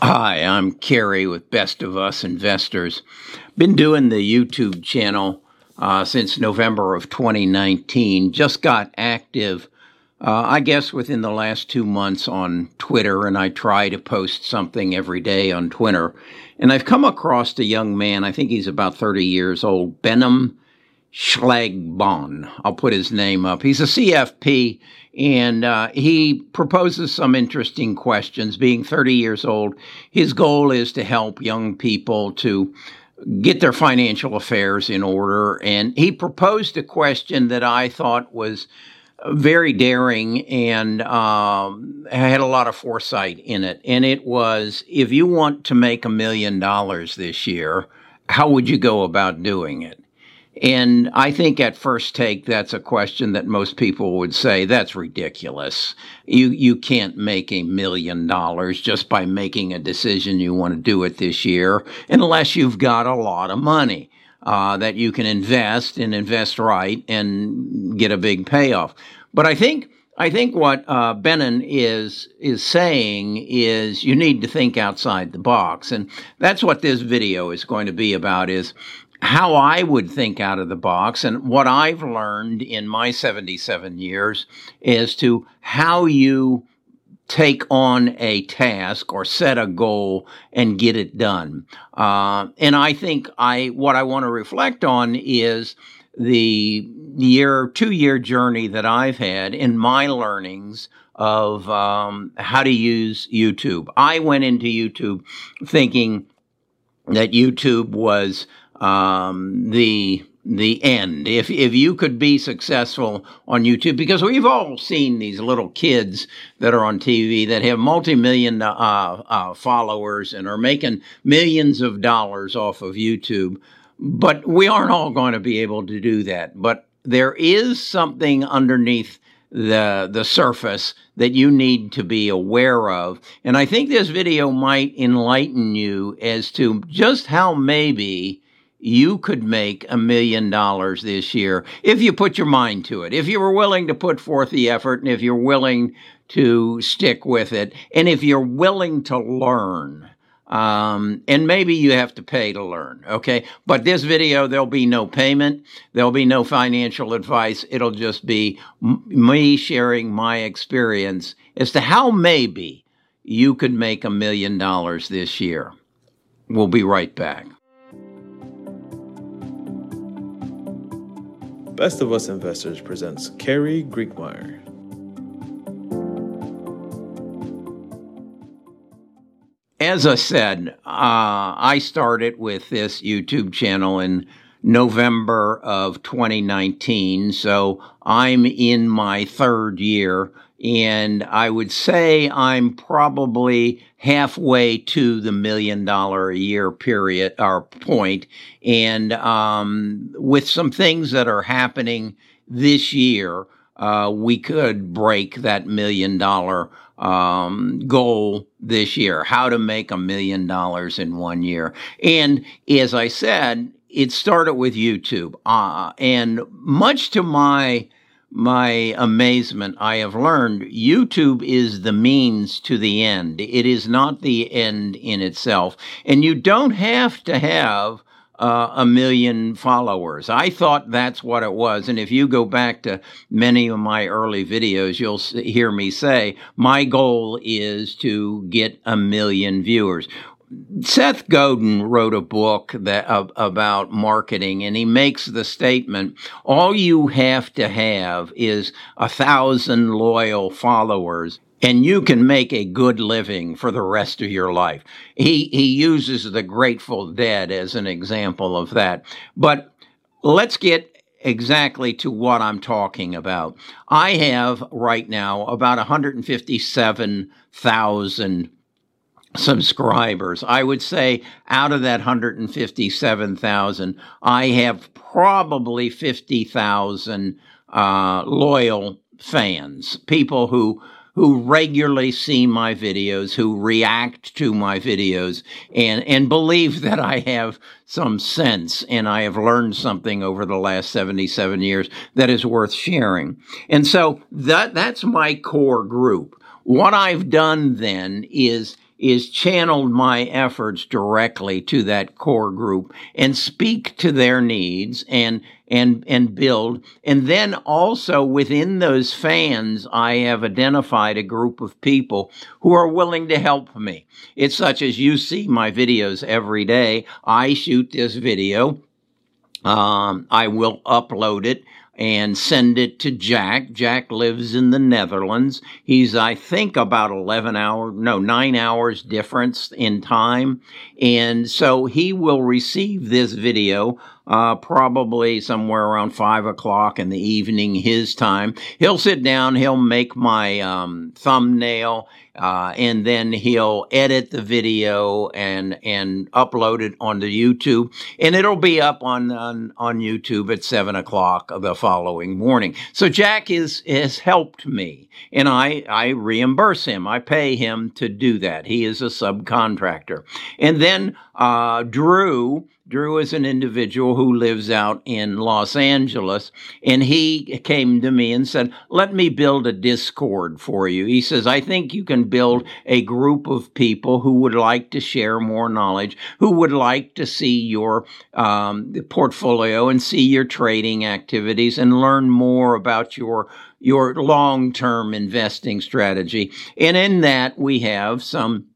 Hi, I'm Kerry with Best of Us Investors. Been doing the YouTube channel uh, since November of 2019. Just got active, uh, I guess, within the last two months on Twitter, and I try to post something every day on Twitter. And I've come across a young man, I think he's about 30 years old, Behnam Schlagbon. I'll put his name up. He's a CFP and uh, he proposes some interesting questions. Being 30 years old, his goal is to help young people to get their financial affairs in order. And he proposed a question that I thought was very daring and um, had a lot of foresight in it. And it was if you want to make a million dollars this year, how would you go about doing it? And I think at first take, that's a question that most people would say, that's ridiculous. You, you can't make a million dollars just by making a decision you want to do it this year unless you've got a lot of money. Uh, that you can invest and invest right and get a big payoff. But I think I think what uh, is is saying is you need to think outside the box, and that's what this video is going to be about. Is how I would think out of the box and what I've learned in my 77 years as to how you take on a task or set a goal and get it done. Uh, and I think I what I want to reflect on is the year two year journey that I've had in my learnings of um, how to use YouTube. I went into YouTube thinking that YouTube was um, the the end. If if you could be successful on YouTube, because we've all seen these little kids that are on TV that have multi-million uh, uh, followers and are making millions of dollars off of YouTube, but we aren't all going to be able to do that. But there is something underneath the the surface that you need to be aware of and i think this video might enlighten you as to just how maybe you could make a million dollars this year if you put your mind to it, if you were willing to put forth the effort, and if you're willing to stick with it, and if you're willing to learn. Um, and maybe you have to pay to learn, okay? But this video, there'll be no payment, there'll be no financial advice. It'll just be m- me sharing my experience as to how maybe you could make a million dollars this year. We'll be right back. Best of Us Investors presents Kerry Griegmeyer. As I said, uh, I started with this YouTube channel in November of 2019, so I'm in my third year and I would say I'm probably halfway to the million dollar a year period or point. And um, with some things that are happening this year, uh, we could break that million dollar um, goal this year. How to make a million dollars in one year. And as I said, it started with YouTube. Uh, and much to my my amazement, I have learned YouTube is the means to the end. It is not the end in itself. And you don't have to have uh, a million followers. I thought that's what it was. And if you go back to many of my early videos, you'll hear me say, my goal is to get a million viewers. Seth Godin wrote a book that uh, about marketing, and he makes the statement: all you have to have is a thousand loyal followers, and you can make a good living for the rest of your life. He he uses the Grateful Dead as an example of that. But let's get exactly to what I'm talking about. I have right now about 157,000 subscribers. I would say out of that 157,000, I have probably 50,000 uh, loyal fans, people who who regularly see my videos, who react to my videos, and, and believe that I have some sense and I have learned something over the last 77 years that is worth sharing. And so that, that's my core group. What I've done then is is channeled my efforts directly to that core group and speak to their needs and and and build. And then also within those fans I have identified a group of people who are willing to help me. It's such as you see my videos every day. I shoot this video. Um, I will upload it and send it to Jack. Jack lives in the Netherlands. He's, I think, about 11 hours, no, nine hours difference in time. And so he will receive this video uh, probably somewhere around five o'clock in the evening, his time. He'll sit down, he'll make my um, thumbnail, uh, and then he'll edit the video and and upload it onto YouTube, and it'll be up on on, on YouTube at seven o'clock the following morning. So Jack is has helped me, and I I reimburse him. I pay him to do that. He is a subcontractor, and then uh, Drew Drew is an individual who lives out in Los Angeles, and he came to me and said, Let me build a Discord for you. He says, I think you can build a group of people who would like to share more knowledge, who would like to see your um, portfolio and see your trading activities and learn more about your your long-term investing strategy. And in that we have some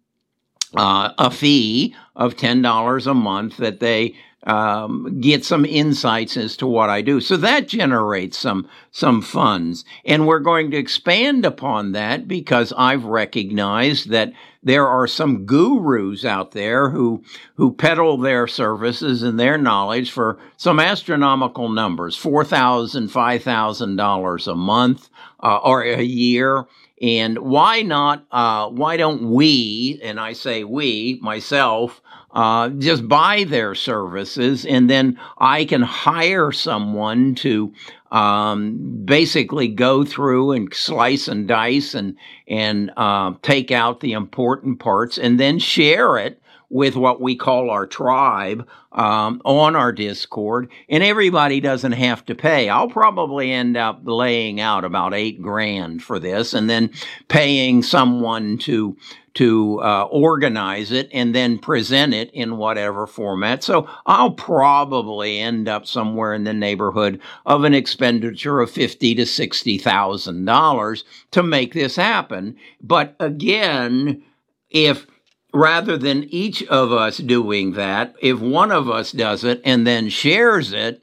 uh, a fee of $10 a month that they um, get some insights as to what I do. So that generates some some funds, and we're going to expand upon that because I've recognized that there are some gurus out there who who peddle their services and their knowledge for some astronomical numbers four thousand, five thousand dollars a month uh, or a year and why not? Uh, why don't we, and I say we, myself, uh, just buy their services and then I can hire someone to um, basically go through and slice and dice and, and uh, take out the important parts and then share it with what we call our tribe um, on our Discord, and everybody doesn't have to pay. I'll probably end up laying out about eight grand for this, and then paying someone to to uh, organize it and then present it in whatever format. So I'll probably end up somewhere in the neighborhood of an expenditure of fifty to sixty thousand dollars to make this happen. But again, if rather than each of us doing that, if one of us does it and then shares it,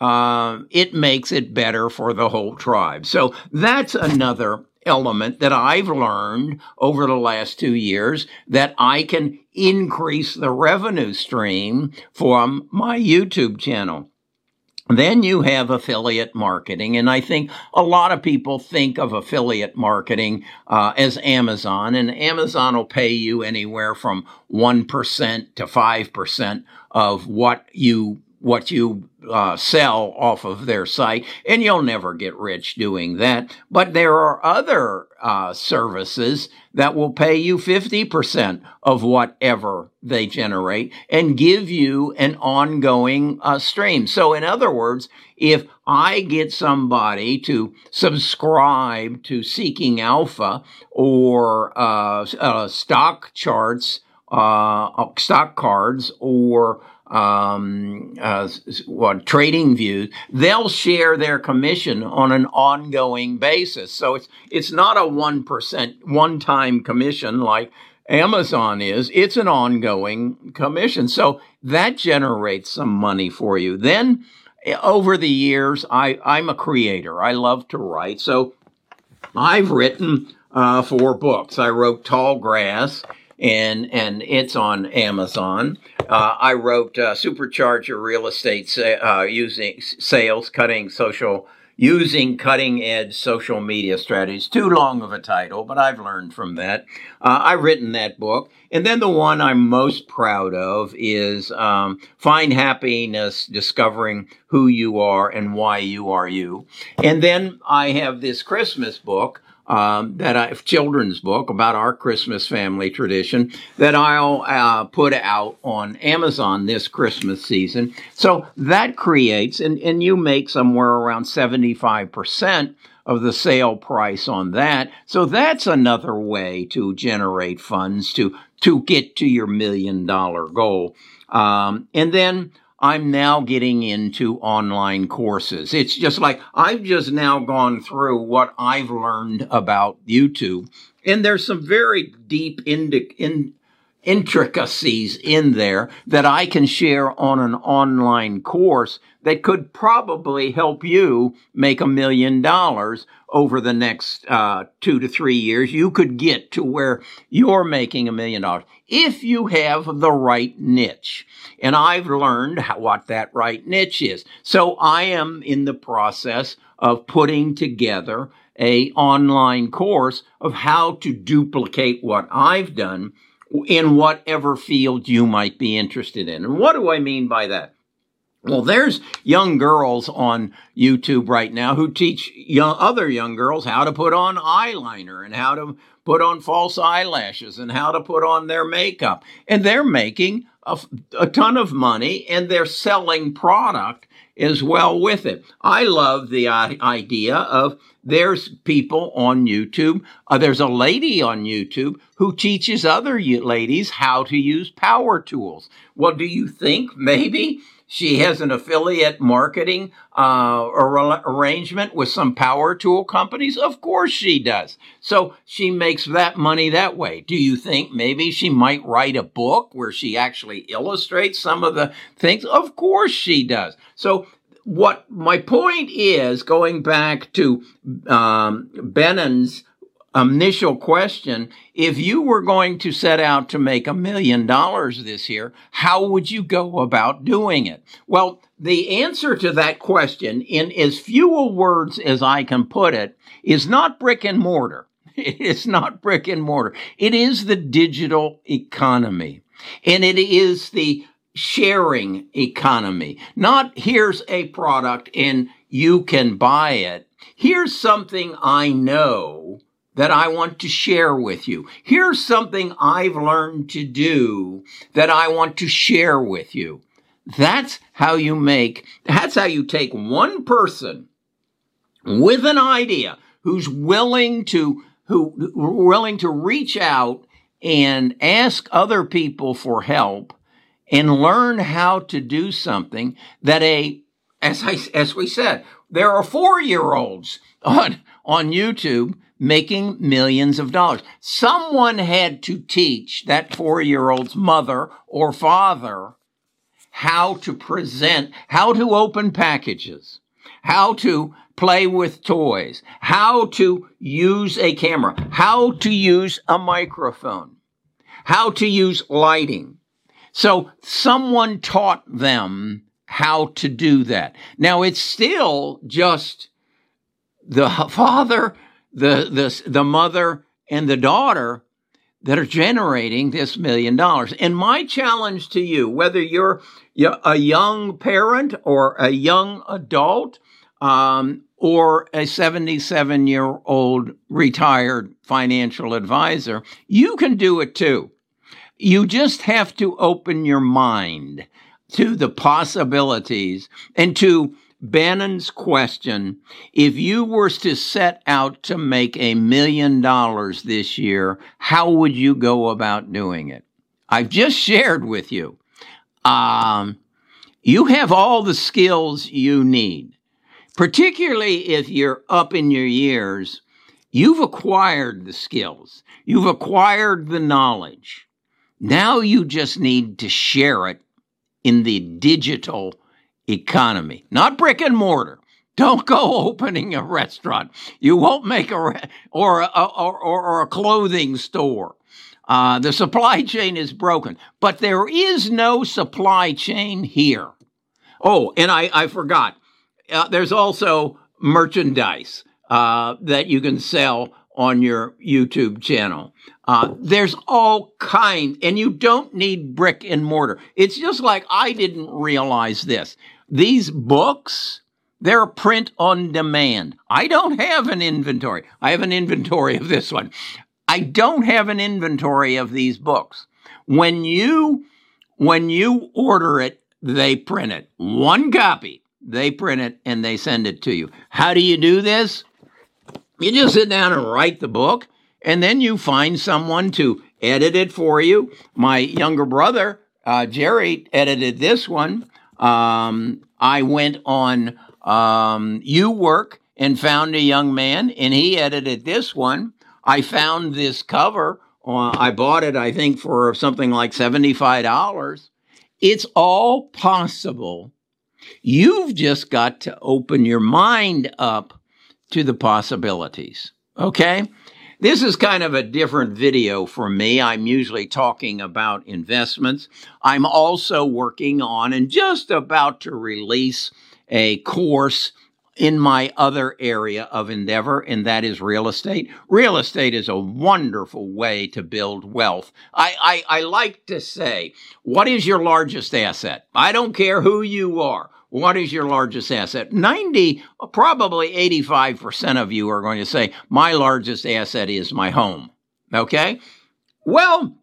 uh, it makes it better for the whole tribe. So that's another element that I've learned over the last two years that I can increase the revenue stream from my YouTube channel. Then you have affiliate marketing. And I think a lot of people think of affiliate marketing uh, as Amazon, and Amazon will pay you anywhere from 1% to 5% of what you what you uh, sell off of their site, and you'll never get rich doing that. But there are other uh, services that will pay you 50% of whatever they generate and give you an ongoing uh, stream. So, in other words, if I get somebody to subscribe to Seeking Alpha or uh, uh, stock charts, uh, stock cards, or um, uh, what trading views, they'll share their commission on an ongoing basis. So it's it's not a one percent one time commission like Amazon is. It's an ongoing commission. So that generates some money for you. Then eh, over the years, I I'm a creator. I love to write. So I've written uh, four books. I wrote Tall Grass and and it's on Amazon. Uh, I wrote uh, Supercharge Your Real Estate sa- uh, using sales, cutting social, using cutting edge social media strategies. Too long of a title, but I've learned from that. Uh, I've written that book. And then the one I'm most proud of is um, Find Happiness Discovering Who You Are and Why You Are You. And then I have this Christmas book um, that I, children's book about our Christmas family tradition that I'll uh, put out on Amazon this Christmas season. So that creates, and, and you make somewhere around 75% of the sale price on that. So that's another way to generate funds to to get to your million dollar goal. Um, and then I'm now getting into online courses. It's just like I've just now gone through what I've learned about YouTube, and there's some very deep in, intricacies in there that I can share on an online course that could probably help you make a million dollars over the next uh, two to three years. You could get to where you're making a million dollars if you have the right niche. And I've learned how, what that right niche is. So I am in the process of putting together a online course of how to duplicate what I've done in whatever field you might be interested in. And what do I mean by that? Well, there's young girls on YouTube right now who teach young, other young girls how to put on eyeliner and how to put on false eyelashes and how to put on their makeup. And they're making a, a ton of money and they're selling product as well with it. I love the idea of there's people on YouTube. Uh, there's a lady on YouTube who teaches other ladies how to use power tools. Well, do you think maybe she has an affiliate marketing uh, arrangement with some power tool companies. Of course she does. So she makes that money that way. Do you think maybe she might write a book where she actually illustrates some of the things? Of course she does. So what my point is, going back to um, initial question if you were going to set out to make a million dollars this year, how would you go about doing it? Well, the answer to that question, in as few words as I can put it, is not brick and mortar. It is not brick and mortar. It is the digital economy. And it is the sharing economy. Not here's a product and you can buy it. Here's something I know that I want to share with you. Here's something I've learned to do that I want to share with you. That's how you make, that's how you take one person with an idea who's willing to, who willing to reach out and ask other people for help and learn how to do something that a, as I, as we said, there are four year olds on, on YouTube making millions of dollars. Someone had to teach that four year old's mother or father how to present, how to open packages, how to play with toys, how to use a camera, how to use a microphone, how to use lighting. So someone taught them how to do that. Now it's still just the father the, the, the mother and the daughter that are generating this million dollars. And my challenge to you, whether you're a young parent or a young adult, um, or a 77 year old retired financial advisor, you can do it too. You just have to open your mind to the possibilities and to Bannon's question if you were to set out to make a million dollars this year, how would you go about doing it? I've just shared with you. Um, you have all the skills you need, particularly if you're up in your years. You've acquired the skills, you've acquired the knowledge. Now you just need to share it in the digital economy, not brick and mortar. Don't go opening a restaurant. You won't make a re- or, a, or, or, a clothing store. Uh, the supply chain is broken, but there is no supply chain here. Oh, and I, I forgot. Uh, there's also merchandise uh, that you can sell on your YouTube channel. Uh, there's all kind, and you don't need brick and mortar. It's just like I didn't realize this. These books, they're print on demand. I don't have an inventory. I have an inventory of this one. I don't have an inventory of these books. When you when you order it, they print it. One copy. They print it and they send it to you. How do you do this? You just sit down and write the book, and then you find someone to edit it for you. My younger brother, uh, Jerry, edited this one. Um, I went on um, Upwork and found a young man, and he edited this one. I found this cover. Uh, I bought it, I think, for something like $75. It's all possible. You've just got to open your mind up to the possibilities. Okay? This is kind of a different video for me. I'm usually talking about investments. I'm also working on and just about to release a course in my other area of endeavor, and that is real estate. Real estate is a wonderful way to build wealth. I, I, I like to say, what is your largest asset? I don't care who you are. What is your largest asset? 90, probably 85% of you are going to say, my largest asset is my home. Okay? Well,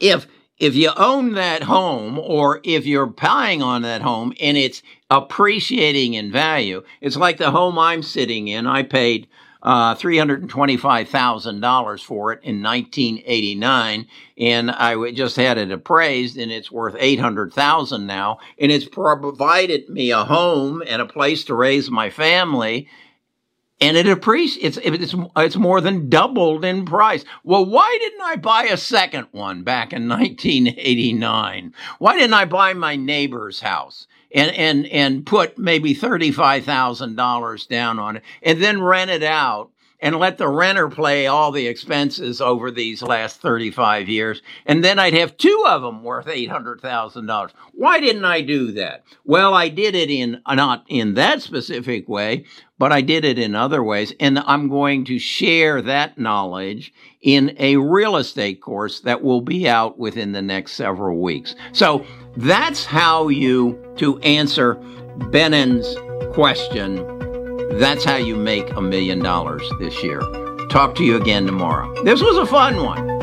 if if you own that home or if you're buying on that home and it's appreciating in value, it's like the home I'm sitting in. I paid uh, $325,000 for it in 1989, and I just had it appraised, and it's worth 800,000 now, and it's provided me a home and a place to raise my family and it appreciates it's, it's it's more than doubled in price. Well, why didn't I buy a second one back in 1989? Why didn't I buy my neighbor's house and and and put maybe $35,000 down on it and then rent it out and let the renter pay all the expenses over these last 35 years. And then I'd have two of them worth $800,000. Why didn't I do that? Well, I did it in, not in that specific way, but I did it in other ways. And I'm going to share that knowledge in a real estate course that will be out within the next several weeks. So that's how you, to answer Bennon's question, that's how you make a million dollars this year. Talk to you again tomorrow. This was a fun one.